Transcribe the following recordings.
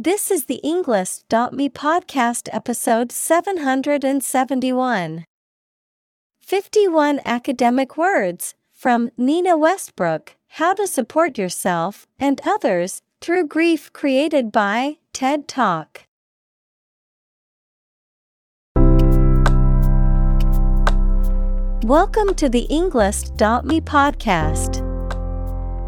This is the Englist.me podcast episode 771. 51 academic words from Nina Westbrook How to Support Yourself and Others Through Grief created by TED Talk. Welcome to the Englist.me podcast.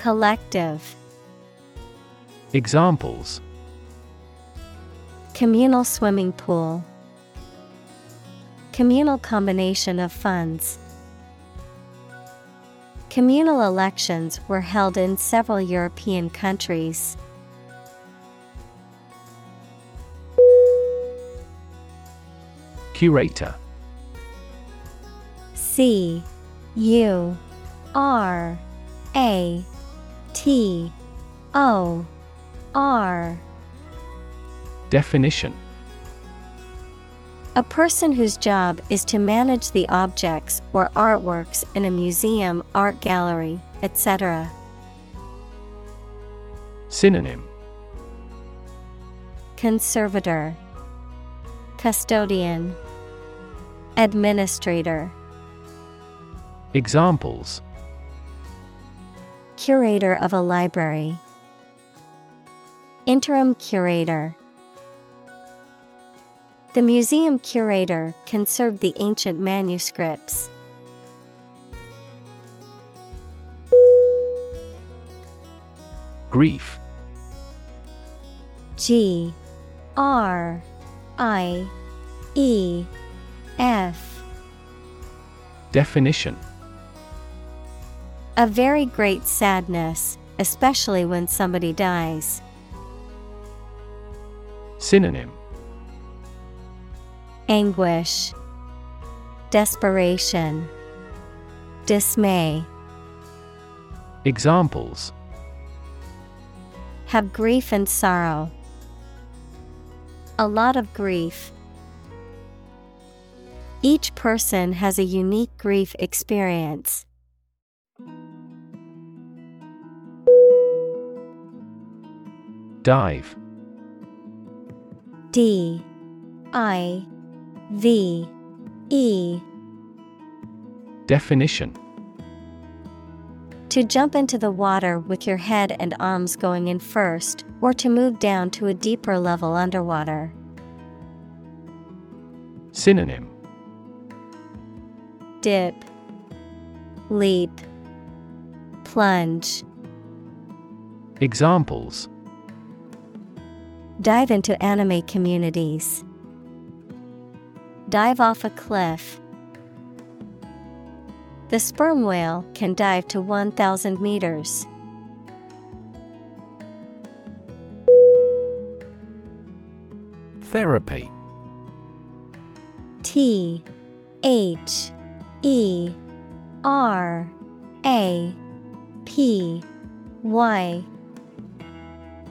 Collective. Examples. Communal swimming pool. Communal combination of funds. Communal elections were held in several European countries. Curator. C U R A T O R. Definition. A person whose job is to manage the objects or artworks in a museum, art gallery, etc. Synonym. Conservator. Custodian. Administrator. Examples Curator of a library. Interim curator. The museum curator conserved the ancient manuscripts. Grief. G R I E F. Definition A very great sadness, especially when somebody dies. Synonym Anguish, Desperation, Dismay. Examples Have grief and sorrow. A lot of grief. Each person has a unique grief experience. Dive. D I V E. Definition. To jump into the water with your head and arms going in first, or to move down to a deeper level underwater. Synonym. Dip, Leap, Plunge. Examples Dive into anime communities. Dive off a cliff. The sperm whale can dive to 1,000 meters. Therapy T H E R A P Y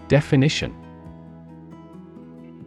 Definition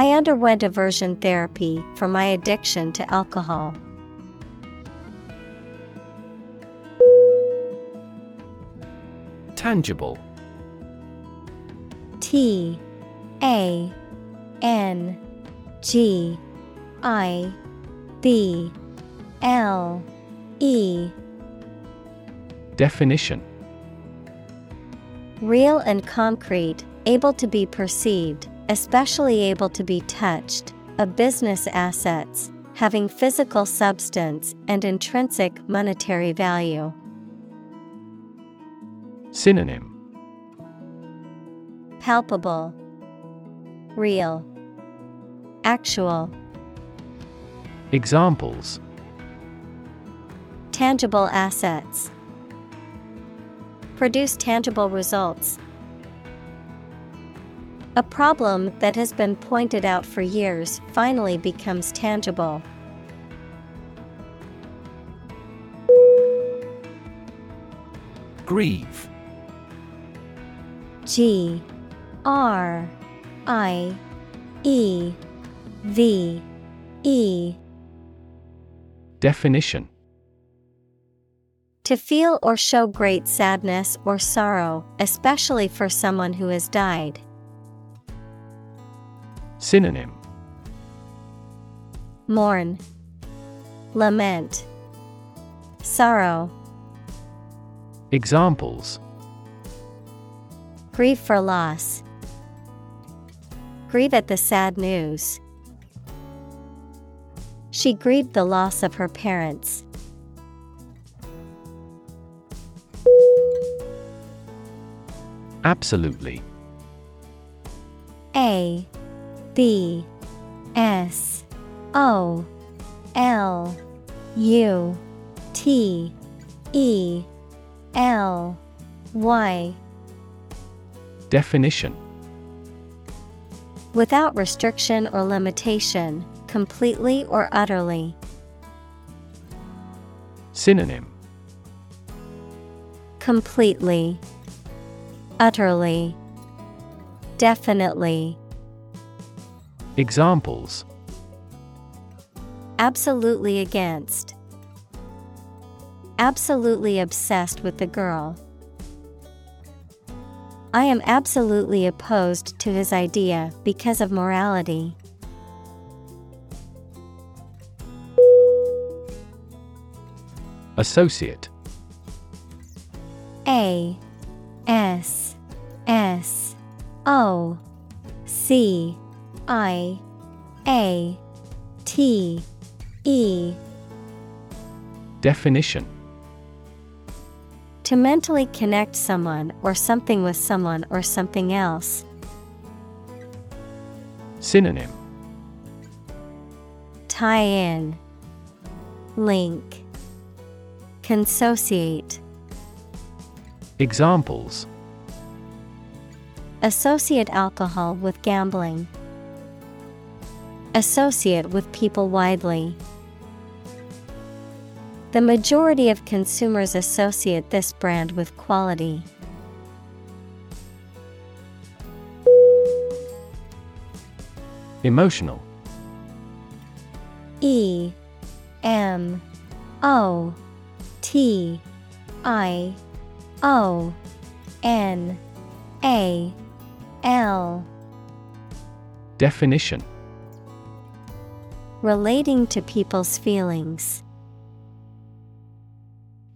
I underwent aversion therapy for my addiction to alcohol. Tangible. T A N G I B L E. Definition. Real and concrete, able to be perceived, especially able to be touched, of business assets, having physical substance and intrinsic monetary value. Synonym Palpable, Real, Actual. Examples Tangible assets. Produce tangible results. A problem that has been pointed out for years finally becomes tangible. Grieve G R I E V E Definition To feel or show great sadness or sorrow, especially for someone who has died. Synonym Mourn, Lament, Sorrow. Examples Grieve for loss. Grieve at the sad news. She grieved the loss of her parents. Absolutely A B S O L U T E L Y. Definition. Without restriction or limitation, completely or utterly. Synonym. Completely, utterly, definitely. Examples Absolutely against. Absolutely obsessed with the girl. I am absolutely opposed to his idea because of morality. Associate A S S O C I A T E Definition To mentally connect someone or something with someone or something else. Synonym Tie in, Link, Consociate. Examples Associate alcohol with gambling. Associate with people widely. The majority of consumers associate this brand with quality. Emotional E M O T I O N A L Definition Relating to people's feelings.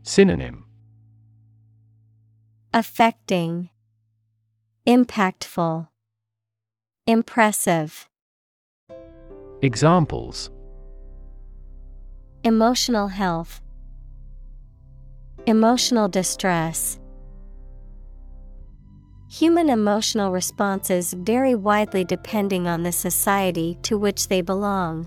Synonym Affecting, Impactful, Impressive. Examples Emotional health, Emotional distress. Human emotional responses vary widely depending on the society to which they belong.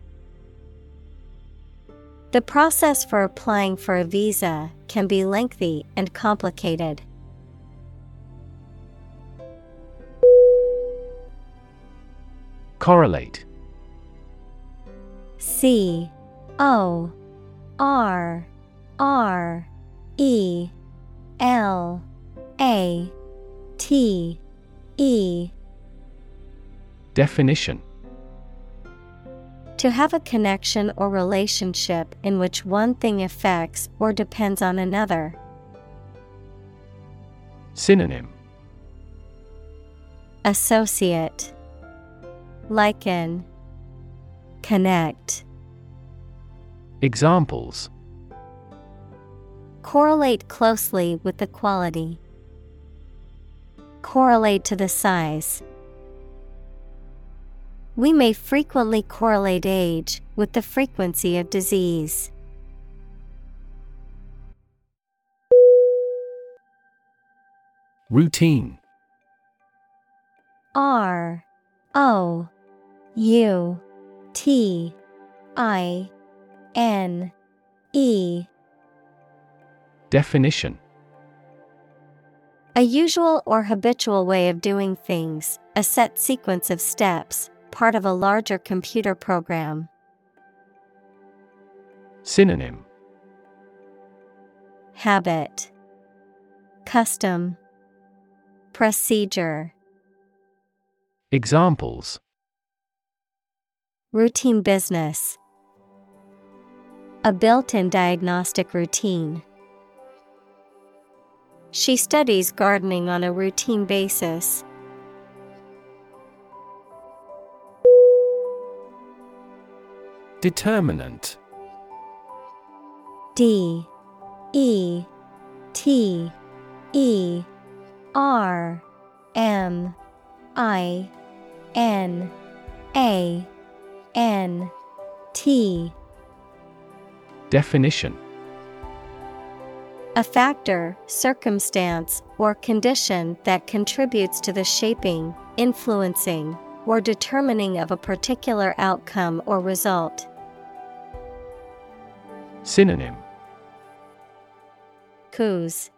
The process for applying for a visa can be lengthy and complicated. Correlate. C O R R E L A T E. Definition To have a connection or relationship in which one thing affects or depends on another. Synonym Associate Liken Connect Examples Correlate closely with the quality. Correlate to the size. We may frequently correlate age with the frequency of disease. Routine. R O U T I N E. Definition. A usual or habitual way of doing things, a set sequence of steps, part of a larger computer program. Synonym Habit Custom Procedure Examples Routine business A built in diagnostic routine. She studies gardening on a routine basis. Determinant. D E T E R M I N A N T. Definition. A factor, circumstance, or condition that contributes to the shaping, influencing, or determining of a particular outcome or result. Synonym. Cause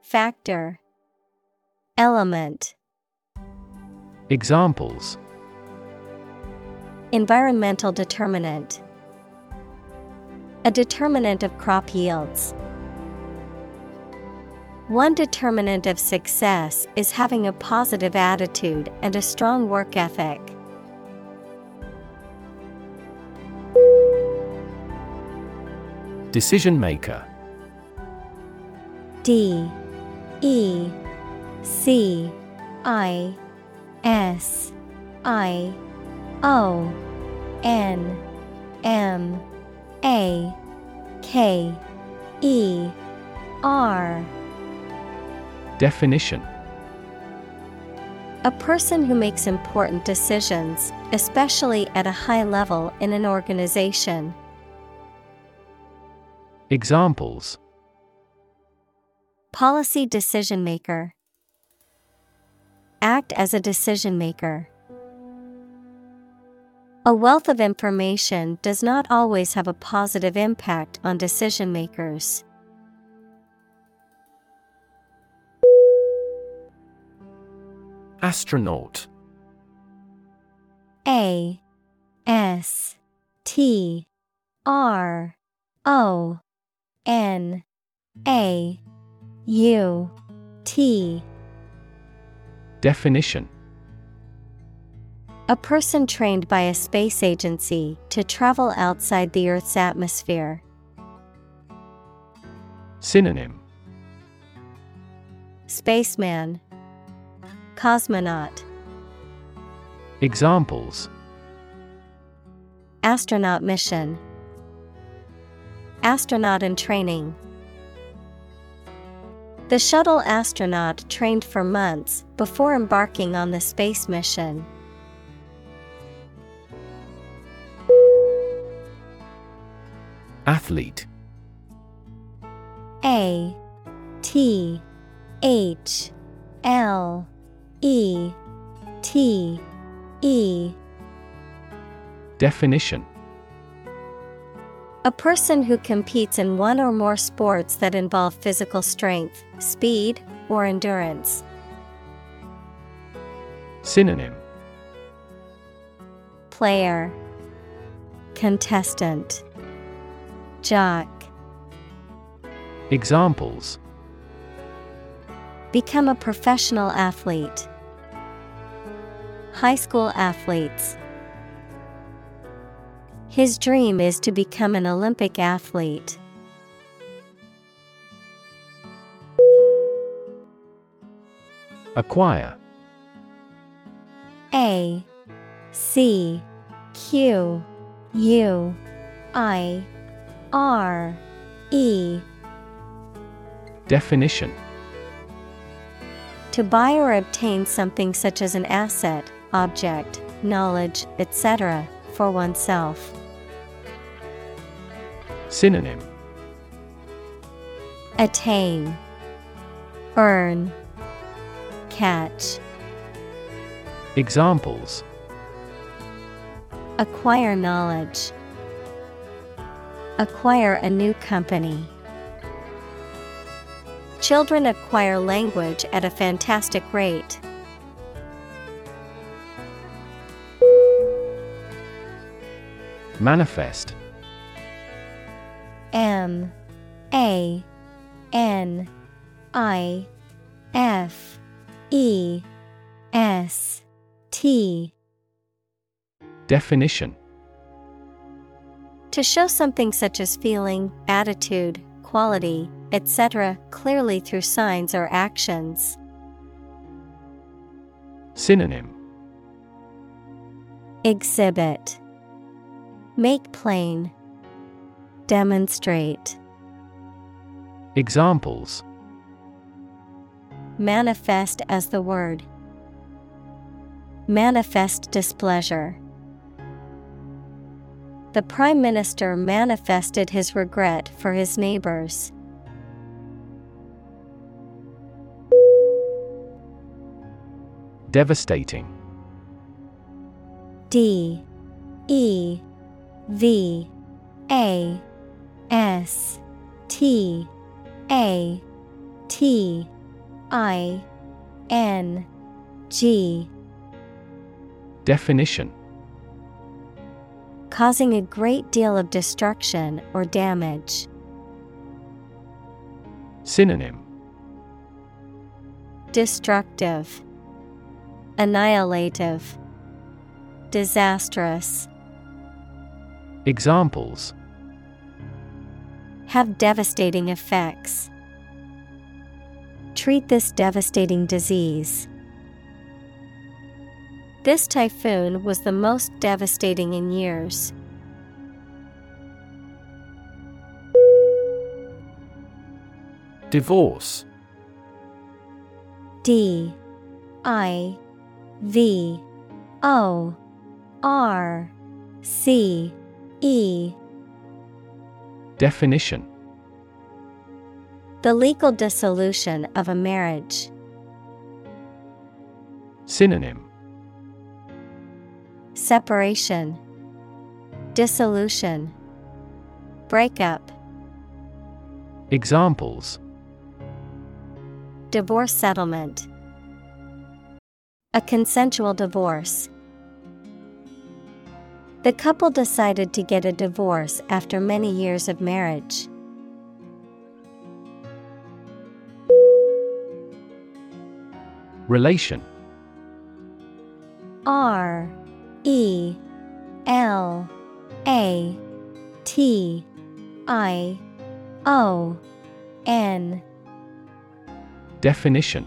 Factor. Element. Examples. Environmental determinant. A determinant of crop yields. One determinant of success is having a positive attitude and a strong work ethic. Decision maker D E C I S I O N M A K E R Definition A person who makes important decisions, especially at a high level in an organization. Examples Policy decision maker. Act as a decision maker. A wealth of information does not always have a positive impact on decision makers. Astronaut A S T R O N A U T. Definition. A person trained by a space agency to travel outside the Earth's atmosphere. Synonym. Spaceman. Cosmonaut. Examples. Astronaut mission Astronaut in training. The shuttle astronaut trained for months before embarking on the space mission. Athlete. A T H L E T E. Definition A person who competes in one or more sports that involve physical strength, speed, or endurance. Synonym Player Contestant Jock Examples Become a professional athlete. High school athletes. His dream is to become an Olympic athlete. Acquire A C Q U I R E Definition To buy or obtain something such as an asset, object, knowledge, etc., for oneself. Synonym Attain, Earn, Catch. Examples Acquire knowledge. Acquire a new company. Children acquire language at a fantastic rate. Manifest M A N I F E S T Definition To show something such as feeling, attitude, quality, etc., clearly through signs or actions. Synonym Exhibit Make plain. Demonstrate. Examples Manifest as the word. Manifest displeasure. The Prime Minister manifested his regret for his neighbors. Devastating D E V A S T A T I N G Definition. Causing a great deal of destruction or damage. Synonym. Destructive, Annihilative, Disastrous. Examples Have devastating effects. Treat this devastating disease. This typhoon was the most devastating in years. Divorce. D. I. V. O. R. C. E Definition. The legal dissolution of a marriage. Synonym. Separation, Dissolution, Breakup, Examples. Divorce settlement, A consensual divorce. The couple decided to get a divorce after many years of marriage. Relation. R E L A T I O N. Definition.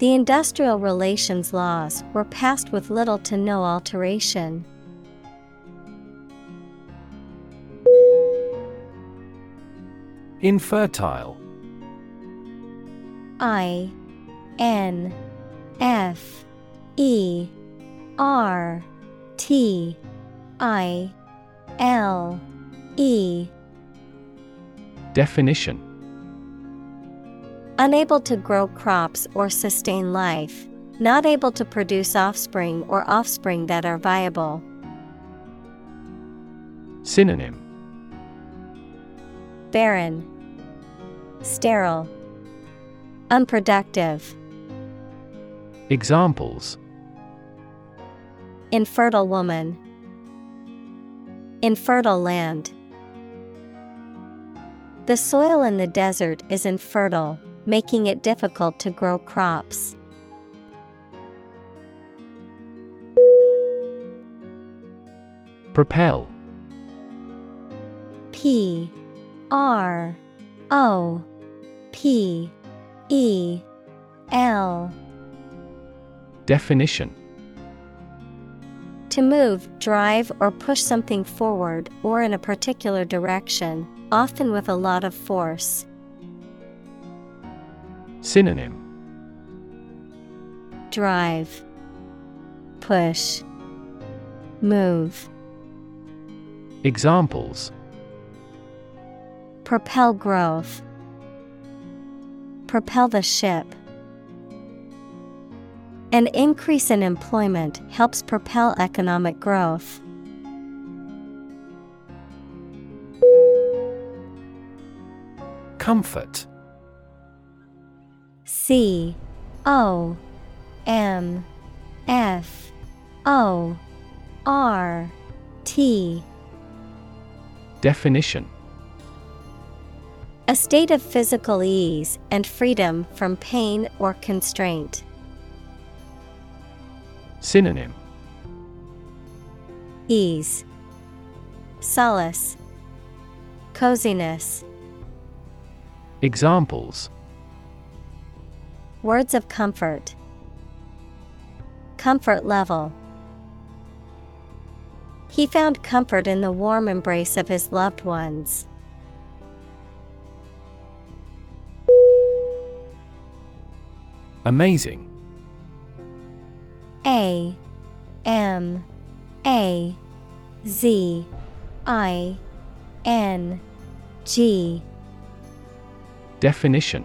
The industrial relations laws were passed with little to no alteration. Infertile. I N F E R T I L E. Definition Unable to grow crops or sustain life, not able to produce offspring or offspring that are viable. Synonym Barren, Sterile, Unproductive. Examples Infertile woman. Infertile land. The soil in the desert is infertile, making it difficult to grow crops. Propel P R O P E L Definition To move, drive, or push something forward or in a particular direction, often with a lot of force. Synonym Drive, Push, Move. Examples Propel growth. Propel the ship. An increase in employment helps propel economic growth. Comfort C O M F O R T. Definition. A state of physical ease and freedom from pain or constraint. Synonym. Ease, Solace, Coziness. Examples Words of comfort. Comfort level. He found comfort in the warm embrace of his loved ones. Amazing A M A Z I N G Definition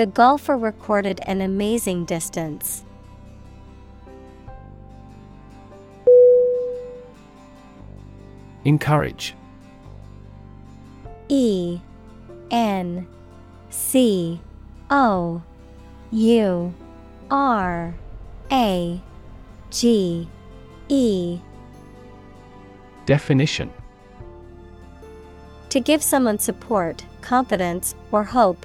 The golfer recorded an amazing distance. Encourage. E N C O U R A G E. Definition. To give someone support, confidence, or hope,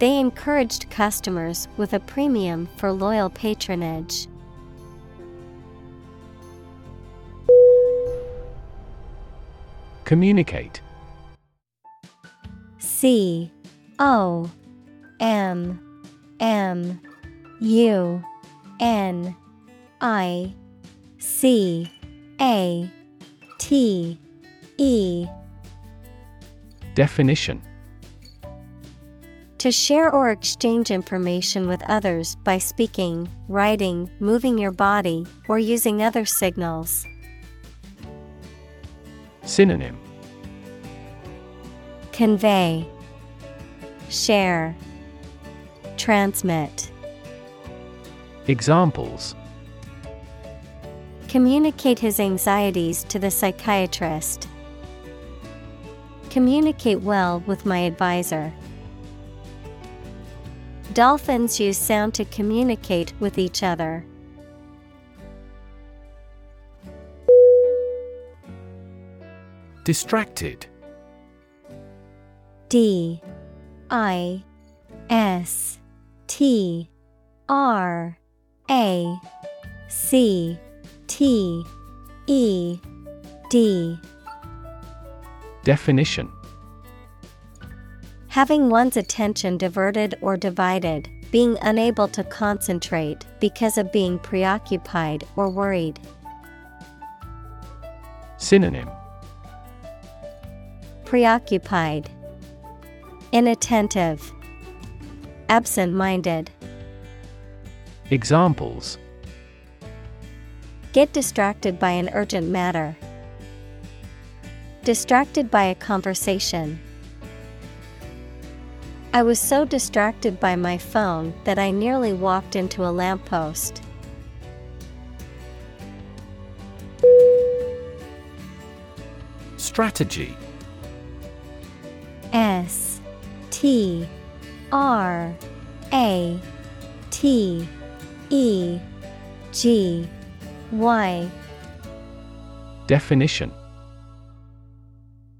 They encouraged customers with a premium for loyal patronage. Communicate. C O M M U N I C A T E Definition To share or exchange information with others by speaking, writing, moving your body, or using other signals. Synonym Convey, Share, Transmit. Examples Communicate his anxieties to the psychiatrist. Communicate well with my advisor. Dolphins use sound to communicate with each other. Distracted. D. I. S. T. R. A. C. T. E. D. Definition Having one's attention diverted or divided, being unable to concentrate because of being preoccupied or worried. Synonym Preoccupied, Inattentive, Absent minded. Examples Get distracted by an urgent matter. Distracted by a conversation. I was so distracted by my phone that I nearly walked into a lamppost. Strategy. S T R A T E G Y. Definition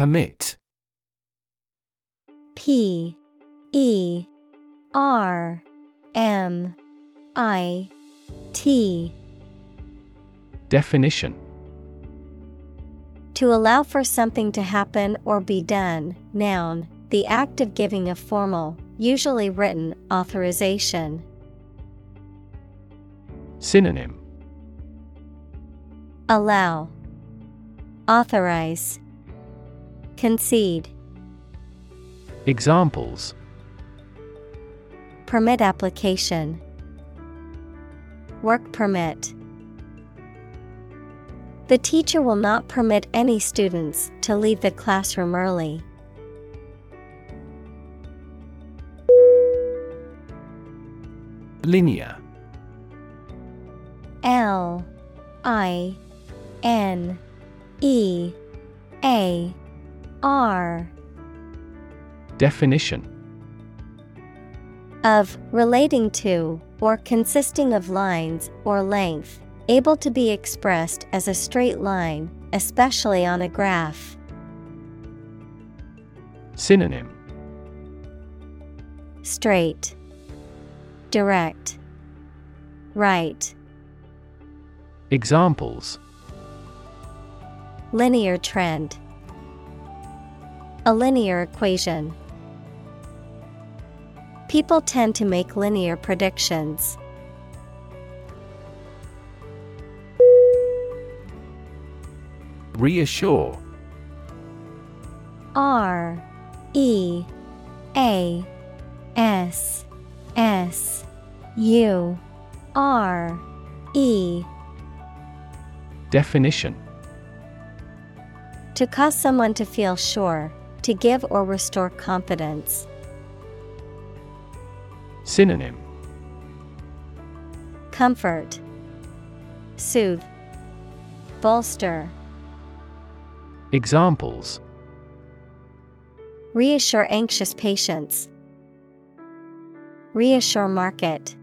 Permit. P E R M I T. Definition. To allow for something to happen or be done, noun, the act of giving a formal, usually written, authorization. Synonym. Allow, Authorize, Concede, Examples Permit application, Work permit. The teacher will not permit any students to leave the classroom early. Linear L I N E A R Definition of relating to or consisting of lines or length, able to be expressed as a straight line, especially on a graph. Synonym Straight, direct, right. Examples Linear trend, a linear equation. People tend to make linear predictions. Reassure R E A S S U R E Definition To cause someone to feel sure, to give or restore confidence. Synonym Comfort, Soothe, Bolster. Examples Reassure anxious patients. Reassure market.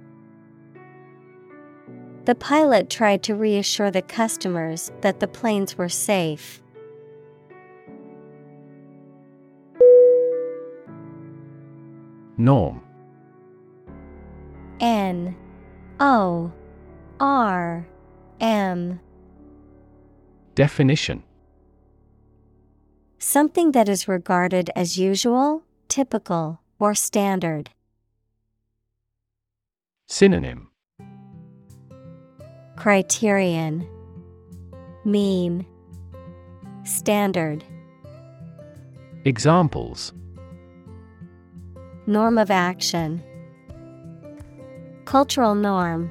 The pilot tried to reassure the customers that the planes were safe. Norm. N O R M. Definition. Something that is regarded as usual, typical, or standard. Synonym. Criterion. Mean. Standard. Examples Norm of action. Cultural norm.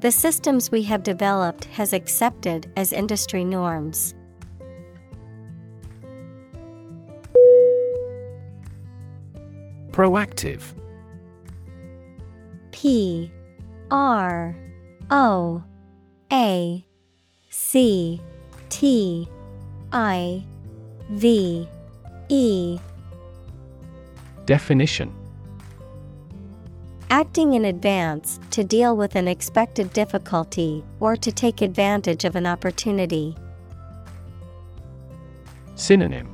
The systems we have developed has accepted as industry norms. Proactive. P R O A C T I V E Definition Acting in advance to deal with an expected difficulty or to take advantage of an opportunity. Synonym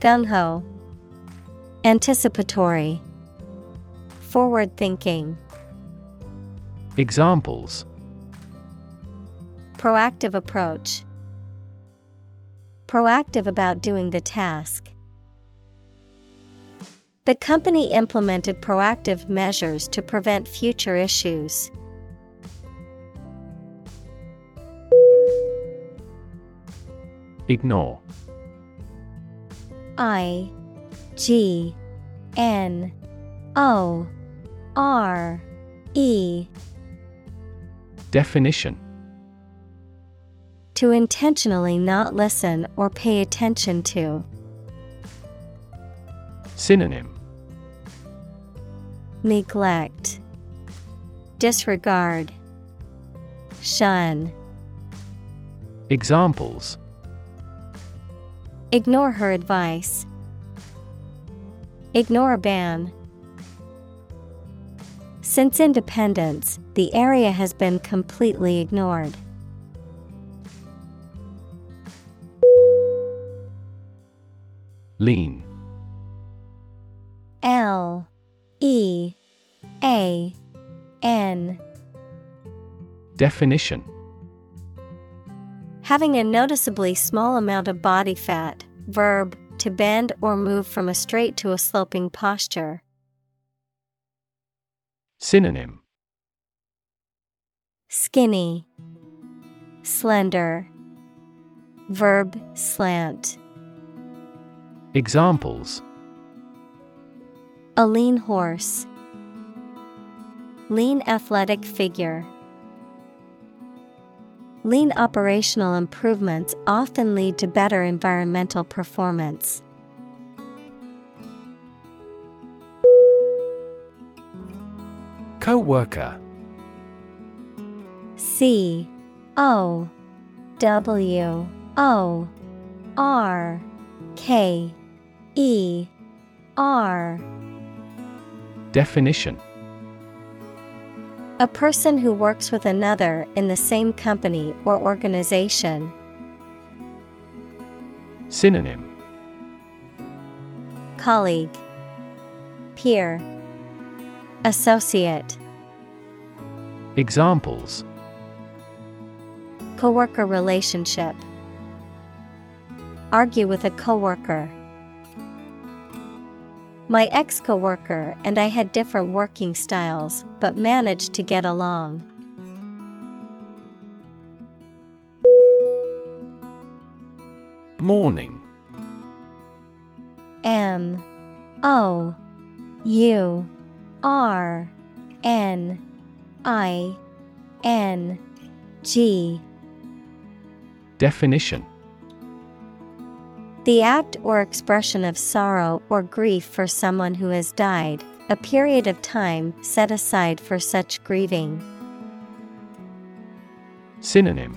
Gung ho. Anticipatory. Forward thinking. Examples Proactive approach. Proactive about doing the task. The company implemented proactive measures to prevent future issues. Ignore I G N O R E Definition To intentionally not listen or pay attention to. Synonym Neglect, Disregard, Shun. Examples Ignore her advice. Ignore a ban. Since independence, the area has been completely ignored. Lean L A N Definition Having a noticeably small amount of body fat, verb, to bend or move from a straight to a sloping posture. Synonym Skinny, Slender, Verb slant. Examples A lean horse. Lean athletic figure. Lean operational improvements often lead to better environmental performance. Co-worker C O W O R K E R Definition A person who works with another in the same company or organization. Synonym Colleague, Peer, Associate, Examples Coworker relationship. Argue with a coworker. My ex coworker and I had different working styles, but managed to get along. Mourning. M. O. U. R. N. I. N. G. Definition The act or expression of sorrow or grief for someone who has died, a period of time set aside for such grieving. Synonym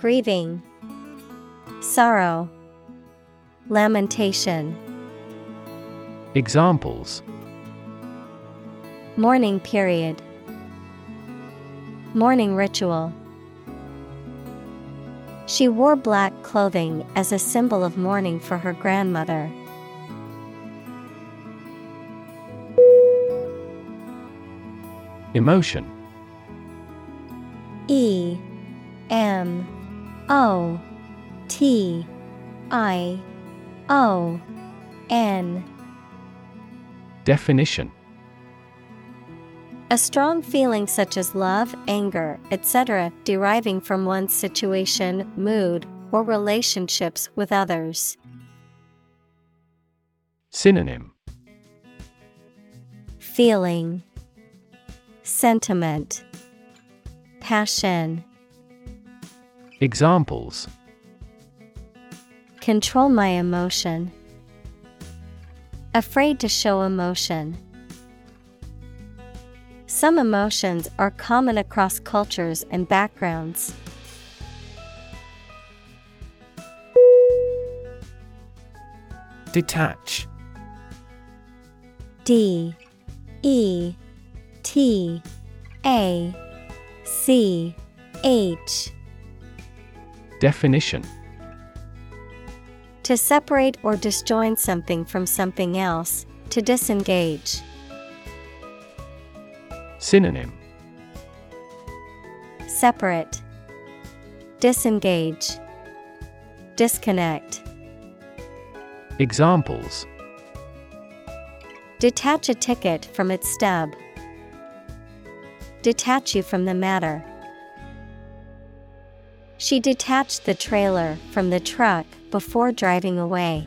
Grieving, Sorrow, Lamentation. Examples Mourning period, Mourning ritual. She wore black clothing as a symbol of mourning for her grandmother. Emotion. E M O T I O N. Definition A strong feeling such as love, anger, etc., deriving from one's situation, mood, or relationships with others. Synonym Feeling, Sentiment, Passion. Examples Control my emotion. Afraid to show emotion. Some emotions are common across cultures and backgrounds. Detach D E T A C H Definition To separate or disjoin something from something else, to disengage. Synonym Separate, Disengage, Disconnect. Examples Detach a ticket from its stub. Detach you from the matter. She detached the trailer from the truck before driving away.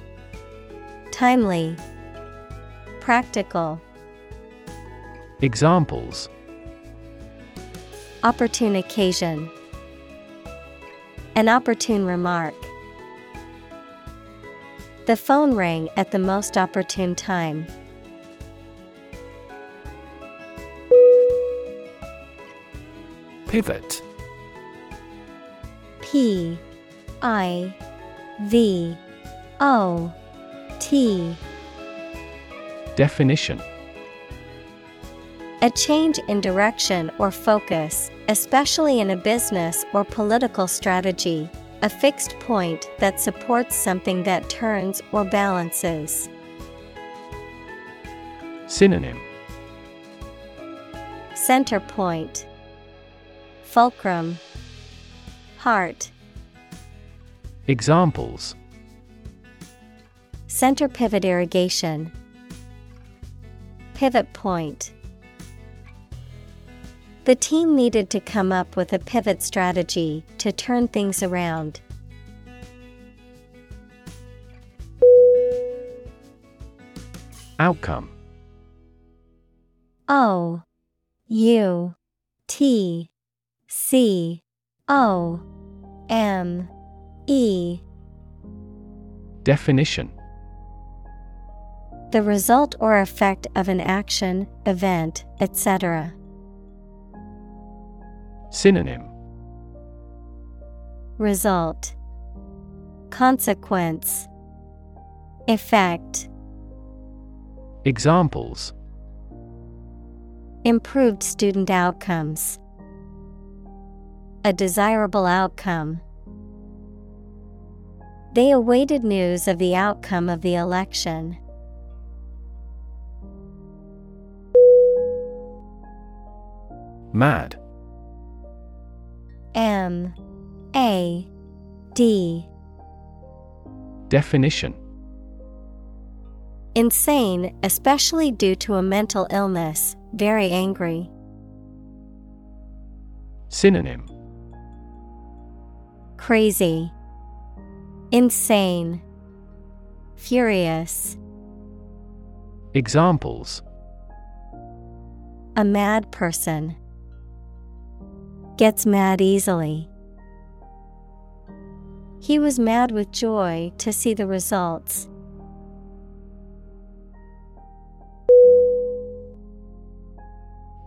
Timely, Practical, Examples. Opportune occasion, An opportune remark. The phone rang at the most opportune time. Pivot. P I V O T. Definition. A change in direction or focus, especially in a business or political strategy, a fixed point that supports something that turns or balances. Synonym. Center point, Fulcrum, Heart, Examples Center pivot irrigation, Pivot point. The team needed to come up with a pivot strategy to turn things around. Outcome O U T C O M E Definition The result or effect of an action, event, etc. Synonym Result Consequence Effect Examples Improved student outcomes. A desirable outcome. They awaited news of the outcome of the election. Mad. M. A. D. Definition. Insane, especially due to a mental illness, very angry. Synonym. Crazy, Insane, Furious. Examples. A mad person gets mad easily. He was mad with joy to see the results.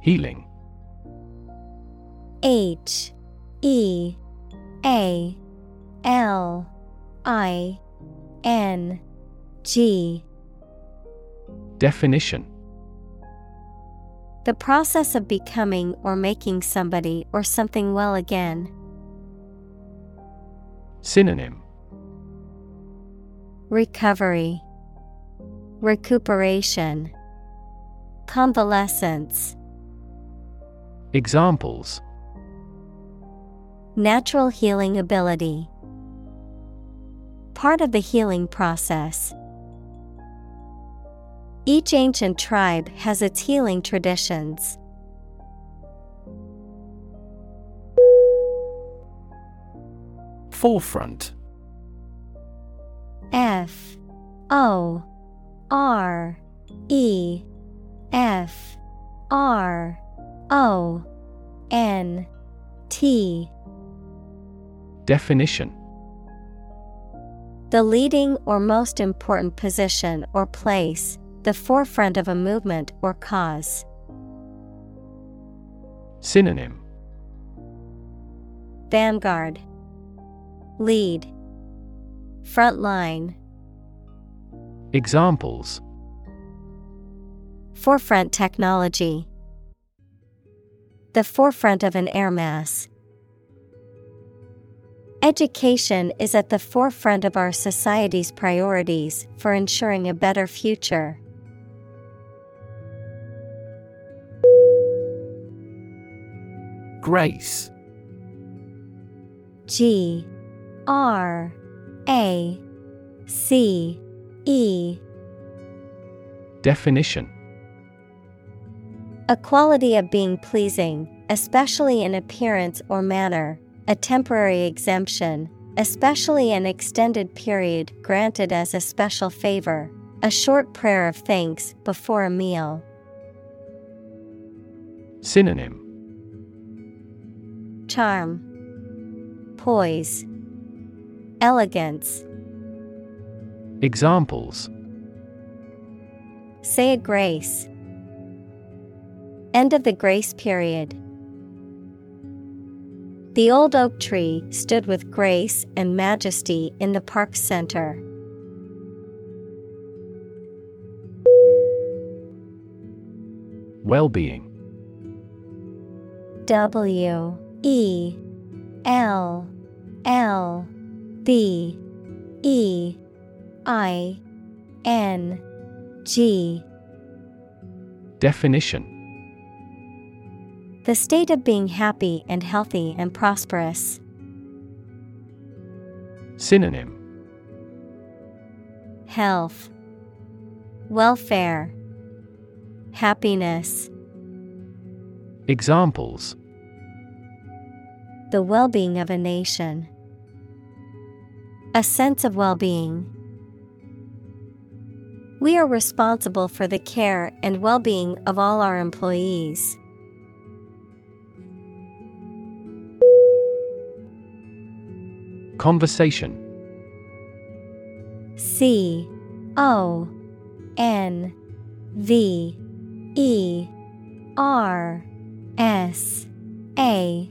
Healing H E A L I N G Definition The process of becoming or making somebody or something well again. Synonym Recovery, Recuperation, Convalescence. Examples Natural healing ability. Part of the healing process. Each ancient tribe has its healing traditions. Forefront. F O R E F R O N T. Definition. The leading or most important position or place, the forefront of a movement or cause. Synonym Vanguard Lead Front line Examples Forefront technology The forefront of an air mass. Education is at the forefront of our society's priorities for ensuring a better future. Grace. G R A C E. Definition. A quality of being pleasing, especially in appearance or manner, a temporary exemption, especially an extended period granted as a special favor, a short prayer of thanks before a meal. Synonym Charm, Poise, Elegance. Examples Say a grace. End of the grace period. The old oak tree stood with grace and majesty in the park center. Well-being W E L L B E I N G. Definition. The state of being happy and healthy and prosperous. Synonym. Health, Welfare, Happiness. Examples The well being of a nation. A sense of well being. We are responsible for the care and well being of all our employees. Conversation C O N V E R S A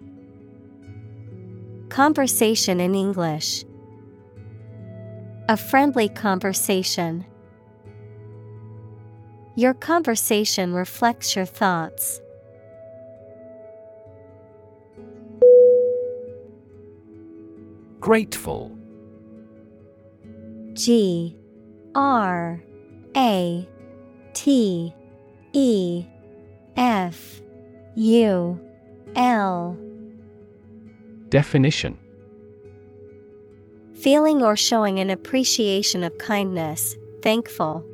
Conversation in English. A friendly conversation. Your conversation reflects your thoughts. Grateful. G R A T E F U L. Definition Feeling or showing an appreciation of kindness, thankful.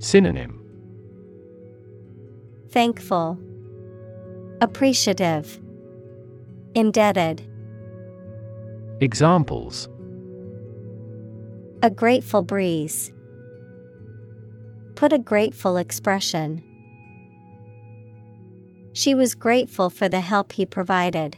Synonym Thankful, Appreciative, Indebted. Examples A grateful breeze. Put a grateful expression. She was grateful for the help he provided.